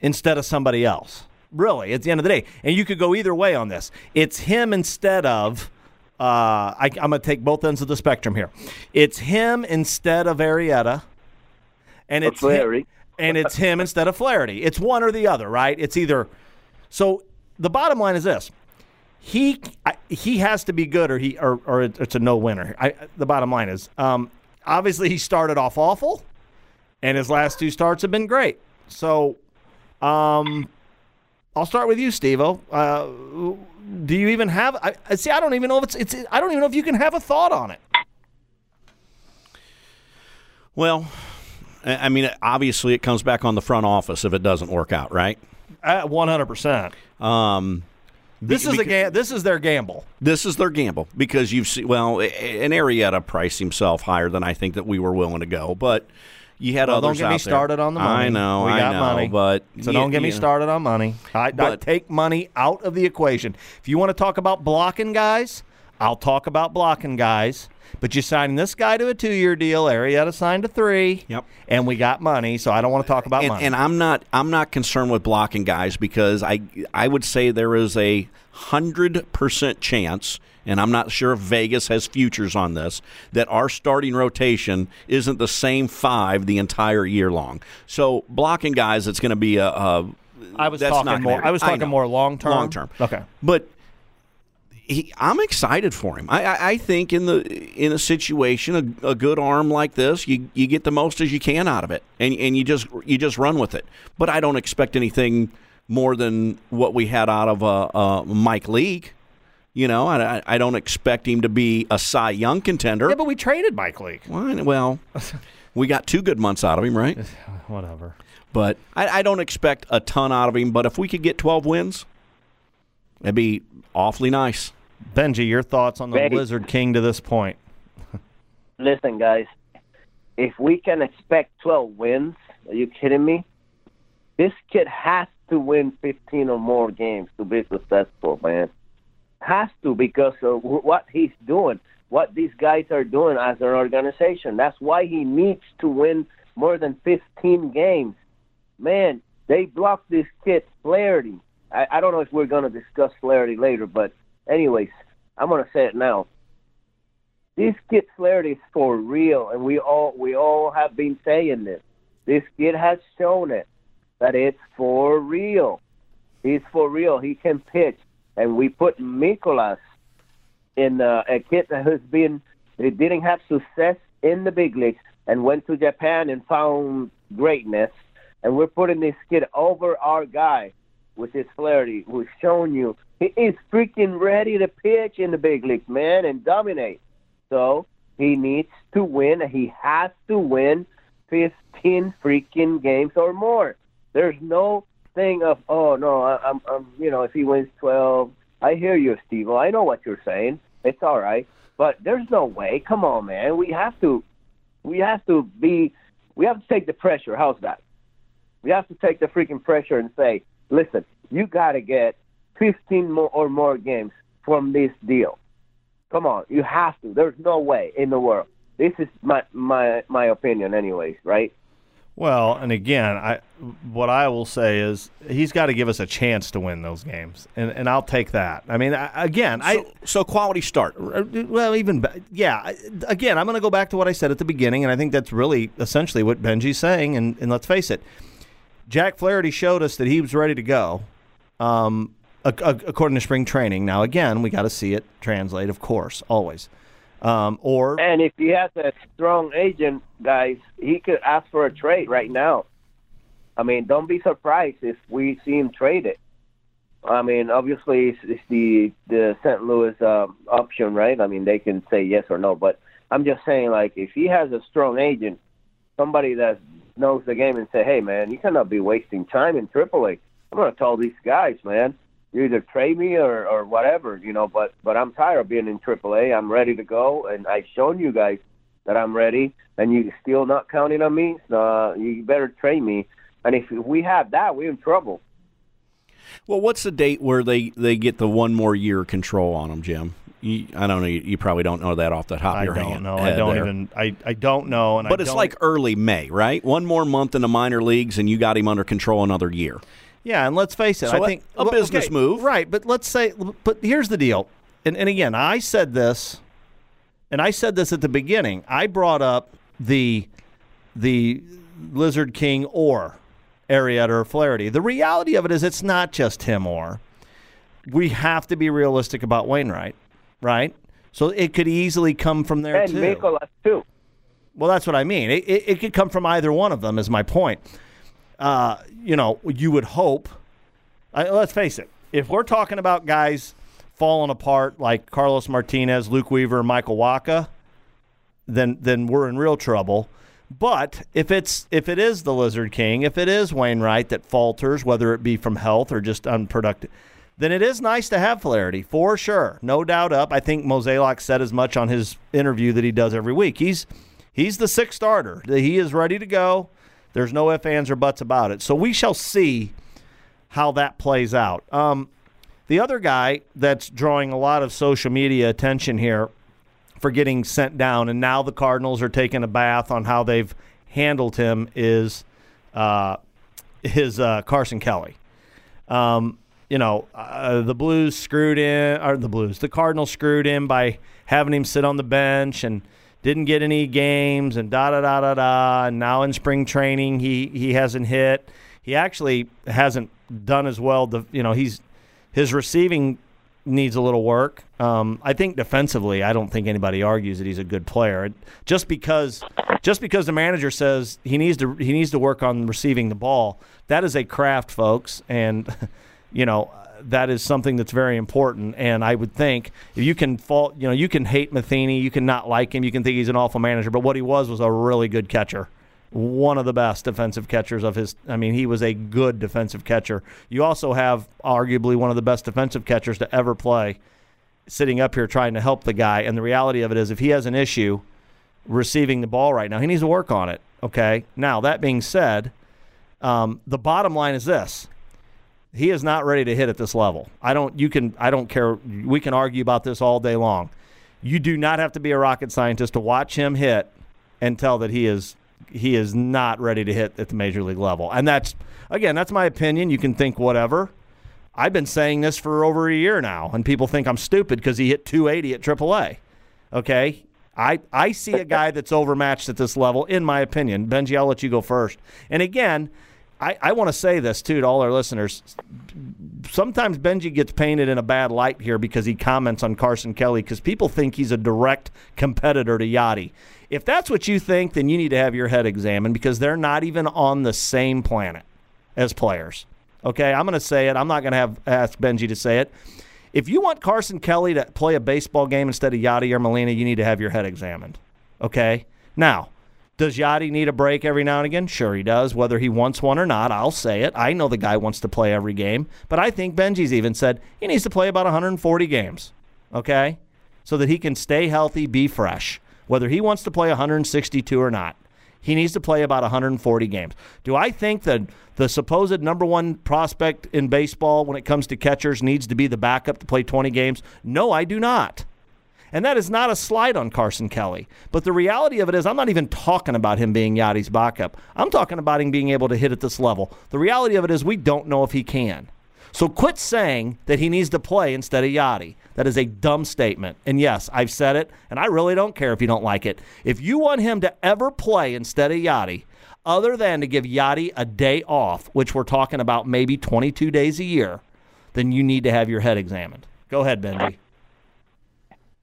instead of somebody else. Really, at the end of the day, and you could go either way on this. It's him instead of. Uh, I, I'm going to take both ends of the spectrum here. It's him instead of Arrieta, and it's him, and it's him instead of Flaherty. It's one or the other, right? It's either. So the bottom line is this: he I, he has to be good, or he or, or it's a no winner. I, the bottom line is, um, obviously he started off awful, and his last two starts have been great. So, um, I'll start with you, Stevo. Uh, do you even have? I, see. I don't even know if it's. It's. I don't even know if you can have a thought on it. Well, I mean, obviously, it comes back on the front office if it doesn't work out, right? One hundred percent. Um, This is a ga- This is their gamble. this is their gamble because you've seen. Well, an Arrieta priced himself higher than I think that we were willing to go, but you had Well, others don't get me there. started on the money. I know, we I got know, money, but so you- don't get me know. started on money. I, I But- take money out of the equation. If you want to talk about blocking guys, I'll talk about blocking guys. But you signed this guy to a two-year deal. Arrieta signed a three. Yep. And we got money, so I don't want to talk about and, money. and I'm not I'm not concerned with blocking guys because I I would say there is a hundred percent chance, and I'm not sure if Vegas has futures on this, that our starting rotation isn't the same five the entire year long. So blocking guys, it's going to be a. a I was talking more. I was talking more long term. Long term. Okay. But he, I'm excited for him. I, I, I think in the in a situation, a, a good arm like this, you you get the most as you can out of it, and and you just you just run with it. But I don't expect anything more than what we had out of uh, uh, Mike Leake. You know, I, I- don't expect him to be a Cy Young contender. Yeah, but we traded Mike Leake. Well, well, [LAUGHS] we got two good months out of him, right? [LAUGHS] Whatever. But I, I don't expect a ton out of him. But if we could get 12 wins, that'd be awfully nice. Bengie, your thoughts on the Benny. Lizard King to this point? [LAUGHS] Listen, guys, if we can expect 12 wins, are you kidding me? This kid has to win 15 or more games to be successful, man. Has to because of what he's doing, what these guys are doing as an organization. That's why he needs to win more than 15 games. Man, they blocked this kid, Flaherty. I, I don't know if we're going to discuss Flaherty later, but anyways, I'm to say it now this kid Flaherty is for real, and we all we all have been saying this. This kid has shown it that it's for real. He's for real. He can pitch, and we put Mikolas in uh, a kid that has been he didn't have success in the big leagues and went to Japan and found greatness, and we're putting this kid over our guy, which is Flaherty, who's shown you he is freaking ready to pitch in the big leagues, man, and dominate. So he needs to win. He has to win 15 freaking games or more. There's no thing of oh no, I, I'm, I'm you know if he wins 12, I hear you, Steve. I know what you're saying. It's all right, but there's no way. Come on, man. We have to, we have to be, we have to take the pressure. How's that? We have to take the freaking pressure and say, listen, you got to get 15 more or more games from this deal. Come on, you have to. There's no way in the world. This is my my my opinion, anyways. Right? Well, and again, I what I will say is he's got to give us a chance to win those games, and and I'll take that. I mean, I, again, I So, so quality start. Uh, Well, even be- yeah. Again, I'm going to go back to what I said at the beginning, and I think that's really essentially what Bengie's saying. And, and let's face it, Jack Flaherty showed us that he was ready to go, um, ac- ac- according to spring training. Now, again, we got to see it translate, of course, always. Um, or And if he has a strong agent, guys, he could ask for a trade right now. I mean, don't be surprised if we see him traded. I mean, obviously, it's, it's the the St. Louis um, option, right? I mean, they can say yes or no, but I'm just saying, like, if he has a strong agent, somebody that knows the game, and say, "Hey, man, you cannot be wasting time in AAA." I'm gonna tell these guys, man, you either trade me or or whatever, you know. But but I'm tired of being in AAA. I'm ready to go, and I've shown you guys that I'm ready, and you still not counting on me. Uh, you better trade me. And if we have that, we're in trouble. Well, what's the date where they, they get the one more year control on them, Jim? You, I don't know. You, you probably don't know that off the top I of your head. I don't know. I don't even. I, I don't know. And But I it's don't- like early May, right? One more month in the minor leagues, and you got him under control another year. Yeah, and let's face it. So I a- think a business move. right? But let's say, but here's the deal. And, and again, I said this, and I said this at the beginning. I brought up the the Lizard King or Arrieta or Flaherty. The reality of it is, it's not just him or. We have to be realistic about Wainwright, right? So it could easily come from there and too. Mikolas too. Well, that's what I mean. It, it, it could come from either one of them, is my point. Uh, you know, you would hope. I, let's face it. If we're talking about guys falling apart like Carlos Martinez, Luke Weaver, Michael Wacha, then then we're in real trouble. But if it's if it is the Lizard King, if it is Wainwright that falters, whether it be from health or just unproductive, then it is nice to have Flaherty for sure, no doubt. Up, I think Mozeliak said as much on his interview that he does every week. He's he's the sixth starter. He is ready to go. There's no ifs, ands, or buts about it. So we shall see how that plays out. Um, the other guy that's drawing a lot of social media attention here for getting sent down, and now the Cardinals are taking a bath on how they've handled him is uh, his uh, Carson Kelly. Um, you know, uh, the Blues screwed in, or the Blues, the Cardinals screwed in by having him sit on the bench and didn't get any games and da da da da da. And now in spring training, he he hasn't hit. He actually hasn't done as well. The you know he's his receiving needs a little work. Um, I think defensively, I don't think anybody argues that he's a good player. Just because, just because the manager says he needs to, he needs to work on receiving the ball. That is a craft, folks, and [LAUGHS] you know that is something that's very important. And I would think if you can fault, you know, you can hate Matheny, you can not like him, you can think he's an awful manager, but what he was was a really good catcher one of the best defensive catchers of his. I mean, he was a good defensive catcher. You also have arguably one of the best defensive catchers to ever play sitting up here trying to help the guy. And the reality of it is, if he has an issue receiving the ball right now, he needs to work on it. Okay. Now, that being said, um, the bottom line is this. He is not ready to hit at this level. I don't. You can. I don't care. We can argue about this all day long. You do not have to be a rocket scientist to watch him hit and tell that he is he is not ready to hit at the major league level. And that's again, that's my opinion. You can think whatever. I've been saying this for over a year now, and people think I'm stupid because he hit 280 at AAA. Okay, I I see a guy that's overmatched at this level, in my opinion. Bengie, I'll let you go first. And again, I, I want to say this too to all our listeners. Sometimes Bengie gets painted in a bad light here because he comments on Carson Kelly because people think he's a direct competitor to Yadi. If that's what you think, then you need to have your head examined because they're not even on the same planet as players. Okay, I'm going to say it. I'm not going to have ask Bengie to say it. If you want Carson Kelly to play a baseball game instead of Yadi or Molina, you need to have your head examined. Okay? Now, does Yadi need a break every now and again? Sure, he does. Whether he wants one or not, I'll say it. I know the guy wants to play every game, but I think Bengie's even said he needs to play about 140 games. Okay? So that he can stay healthy, be fresh. Whether he wants to play 162 or not, he needs to play about 140 games. Do I think that the supposed number one prospect in baseball when it comes to catchers needs to be the backup to play 20 games? No, I do not. And that is not a slight on Carson Kelly. But the reality of it is, I'm not even talking about him being Yadi's backup. I'm talking about him being able to hit at this level. The reality of it is, we don't know if he can. So quit saying that he needs to play instead of Yadi. That is a dumb statement. And yes, I've said it, and I really don't care if you don't like it. If you want him to ever play instead of Yadi, other than to give Yadi a day off, which we're talking about maybe 22 days a year, then you need to have your head examined. Go ahead, Bengie.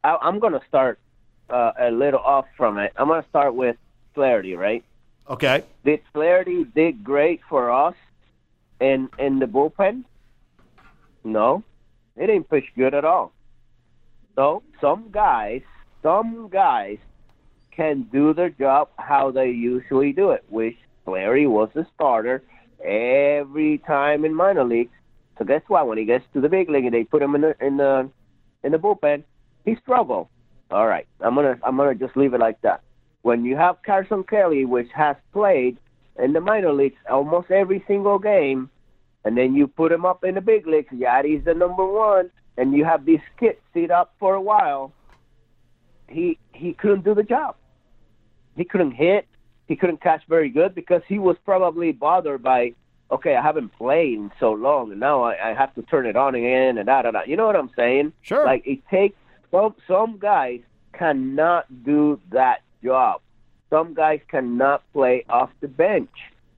I, I'm going to start uh, a little off from it. I'm going to start with Flaherty, right? Okay. Did Flaherty did great for us in in the bullpen? No, it didn't push good at all. So some guys, some guys can do their job how they usually do it, which Flaherty was the starter every time in minor leagues. So guess what? When he gets to the big league and they put him in the in the in the bullpen, he struggled. All right, I'm gonna I'm gonna just leave it like that. When you have Carson Kelly, which has played in the minor leagues almost every single game, and then you put him up in the big leagues, Yadi's the number one, and you have this kid sit up for a while, he he couldn't do the job. He couldn't hit. He couldn't catch very good because he was probably bothered by, okay, I haven't played in so long, and now I, I have to turn it on again, and da da da. You know what I'm saying? Sure. Like it takes some some guys cannot do that job. Some guys cannot play off the bench,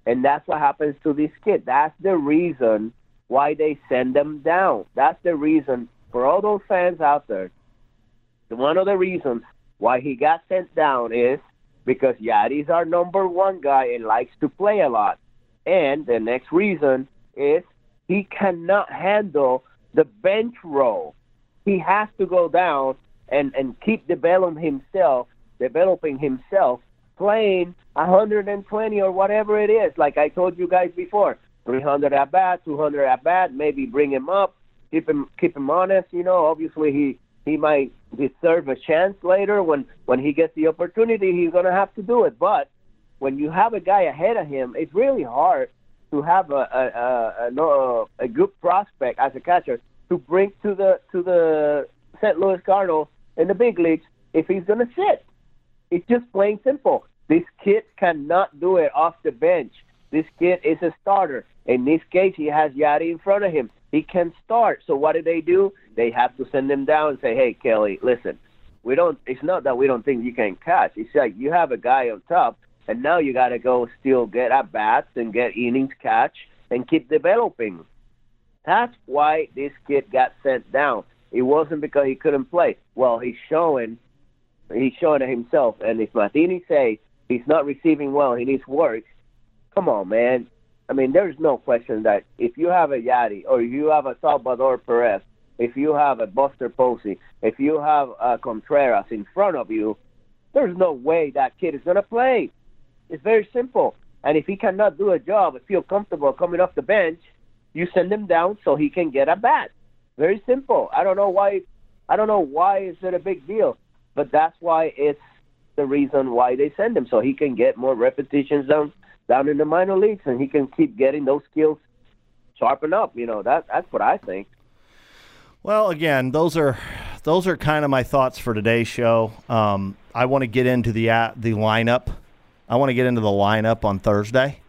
and that's what happens to this kid. That's the reason why they send them down. That's the reason for all those fans out there. One of the reasons why he got sent down is because Yadi's our number one guy and likes to play a lot. And the next reason is he cannot handle the bench role. He has to go down and, and keep developing himself, developing himself, playing 120 or whatever it is. Like I told you guys before, 300 at bat, 200 at bat, maybe bring him up, keep him keep him honest. You know, obviously he he might deserve a chance later when when he gets the opportunity. He's gonna have to do it. But when you have a guy ahead of him, it's really hard to have a a, a, a, a good prospect as a catcher to bring to the to the St. Louis Cardinals in the big leagues if he's gonna sit. It's just plain simple. This kid cannot do it off the bench. This kid is a starter. In this case, he has Yadi in front of him. He can start. So what do they do? They have to send him down and say, "Hey, Kelly, listen, we don't. It's not that we don't think you can catch. It's like you have a guy on top, and now you got to go still get at bats and get innings catch and keep developing." That's why this kid got sent down. It wasn't because he couldn't play. Well, he's showing, he's showing it himself. And if Matheny say he's not receiving well, he needs work. Come on, man. I mean, there's no question that if you have a Yadi or you have a Salvador Perez, if you have a Buster Posey, if you have a Contreras in front of you, there's no way that kid is going to play. It's very simple. And if he cannot do a job and feel comfortable coming off the bench, you send him down so he can get a bat. Very simple. I don't know why. I don't know why is it a big deal, but that's why it's the reason why they send him so he can get more repetitions down down in the minor leagues and he can keep getting those skills sharpened up. You know that that's what I think. Well, again, those are those are kind of my thoughts for today's show. Um, I want to get into the uh, the lineup. I want to get into the lineup on Thursday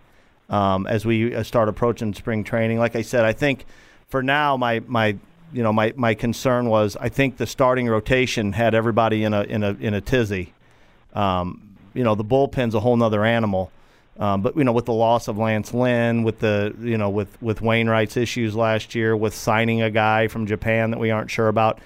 um, as we uh, start approaching spring training. Like I said, I think for now my my you know my, my concern was I think the starting rotation had everybody in a in a in a tizzy. Um, you know the bullpen's a whole nother animal. Um, but you know, with the loss of Lance Lynn, with the you know with with Wainwright's issues last year, with signing a guy from Japan that we aren't sure about,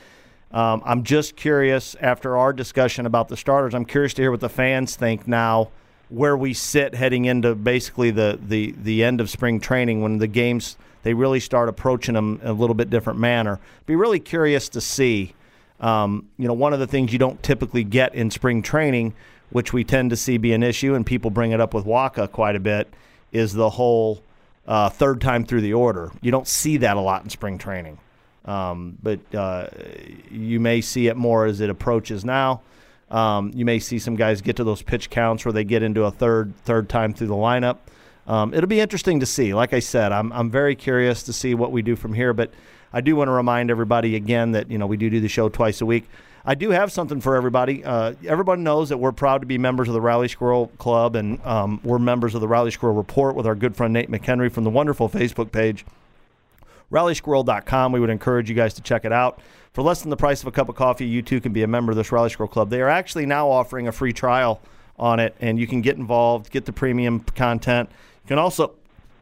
um, I'm just curious. After our discussion about the starters, I'm curious to hear what the fans think now, where we sit heading into basically the the the end of spring training when the games they really start approaching them in a little bit different manner. Be really curious to see. Um, you know, one of the things you don't typically get in spring training which we tend to see be an issue, and people bring it up with Wacha quite a bit, is the whole uh, third time through the order. You don't see that a lot in spring training, um, but uh, you may see it more as it approaches now. Um, you may see some guys get to those pitch counts where they get into a third third time through the lineup. Um, it'll be interesting to see. Like I said, I'm I'm very curious to see what we do from here. But I do want to remind everybody again that you know we do do the show twice a week. I do have something for everybody. Uh, everybody knows that we're proud to be members of the Rally Squirrel Club, and um, we're members of the Rally Squirrel Report with our good friend Nate McHenry from the wonderful Facebook page, rallysquirrel.com. We would encourage you guys to check it out. For less than the price of a cup of coffee, you too can be a member of this Rally Squirrel Club. They are actually now offering a free trial on it, and you can get involved, get the premium content. You can also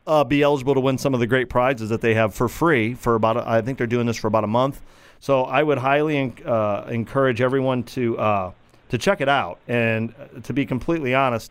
uh, be eligible to win some of the great prizes that they have for free for about, a, I think they're doing this for about a month. So I would highly uh, encourage everyone to uh, to check it out. And uh, to be completely honest,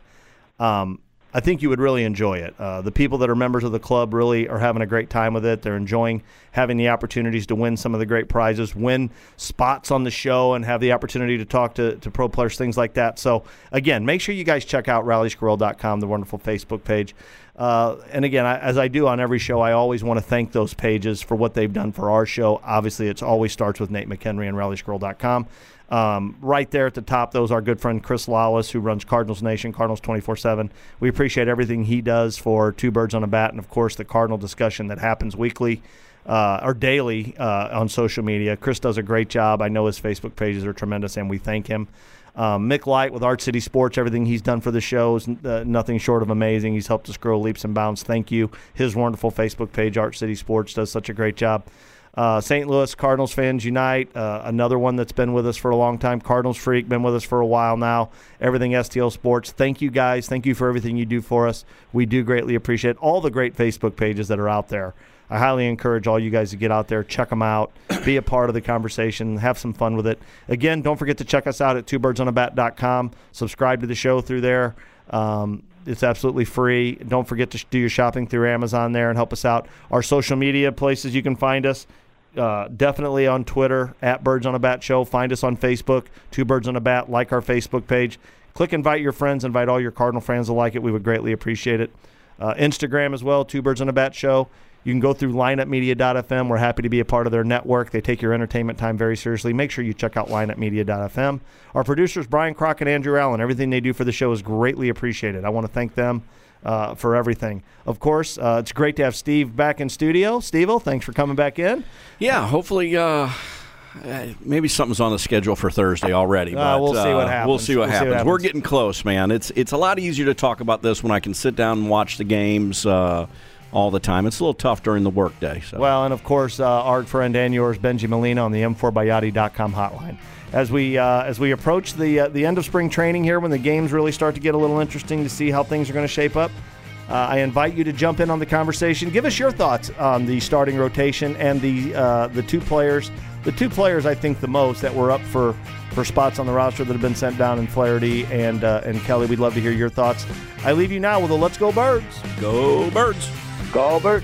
um, I think you would really enjoy it. Uh, the people that are members of the club really are having a great time with it. They're enjoying having the opportunities to win some of the great prizes, win spots on the show, and have the opportunity to talk to, to pro players, things like that. So, again, make sure you guys check out rallysquirrel.com, the wonderful Facebook page. Uh, and again, I, as I do on every show, I always want to thank those pages for what they've done for our show. Obviously, it always starts with Nate McHenry and rallysquirrel.com. Um, right there at the top, those our good friend Chris Lawless, who runs Cardinals Nation, Cardinals 24 7. We appreciate everything he does for Two Birds on a Bat, and of course, the Cardinal discussion that happens weekly. uh, or daily uh, on social media. Chris does a great job. I know his Facebook pages are tremendous, and we thank him. Um, Mick Light with Art City Sports, everything he's done for the show is uh, nothing short of amazing. He's helped us grow leaps and bounds. Thank you. His wonderful Facebook page, Art City Sports, does such a great job. Uh, St. Louis Cardinals fans unite. Uh, another one that's been with us for a long time. Cardinals freak, been with us for a while now. Everything STL Sports. Thank you guys. Thank you for everything you do for us. We do greatly appreciate all the great Facebook pages that are out there. I highly encourage all you guys to get out there, check them out, be a part of the conversation, have some fun with it. Again, don't forget to check us out at twobirdsOnabat.com. Subscribe to the show through there. Um, it's absolutely free. Don't forget to do your shopping through Amazon there and help us out. Our social media places you can find us. Uh, definitely on Twitter at Birds on a Bat Show. Find us on Facebook, Two Birds on a Bat. Like our Facebook page. Click invite your friends. Invite all your Cardinal fans to like it. We would greatly appreciate it. Uh, Instagram as well, Two Birds on a Bat Show. You can go through lineupmedia.fm. We're happy to be a part of their network. They take your entertainment time very seriously. Make sure you check out lineupmedia.fm. Our producers, Brian Crock and Andrew Allen, everything they do for the show is greatly appreciated. I want to thank them uh, for everything. Of course, uh, it's great to have Steve back in studio. Steve, thanks for coming back in. Yeah, hopefully. Uh, maybe something's on the schedule for Thursday already. Uh, But, we'll see what uh, happens. We'll see what, We'll see what happens. We're getting close, man. It's it's a lot easier to talk about this when I can sit down and watch the games uh, all the time. It's a little tough during the workday. So Well, and of course, uh, our friend and yours, Bengie Molina, on the M4Bayati.com hotline. As we uh, as we approach the uh, the end of spring training here, when the games really start to get a little interesting to see how things are going to shape up, uh, I invite you to jump in on the conversation. Give us your thoughts on the starting rotation and the uh, the two players, the two players I think the most that were up for for spots on the roster that have been sent down in Flaherty and uh, and Kelly. We'd love to hear your thoughts. I leave you now with a Let's Go Birds. go birds. Go, Bert.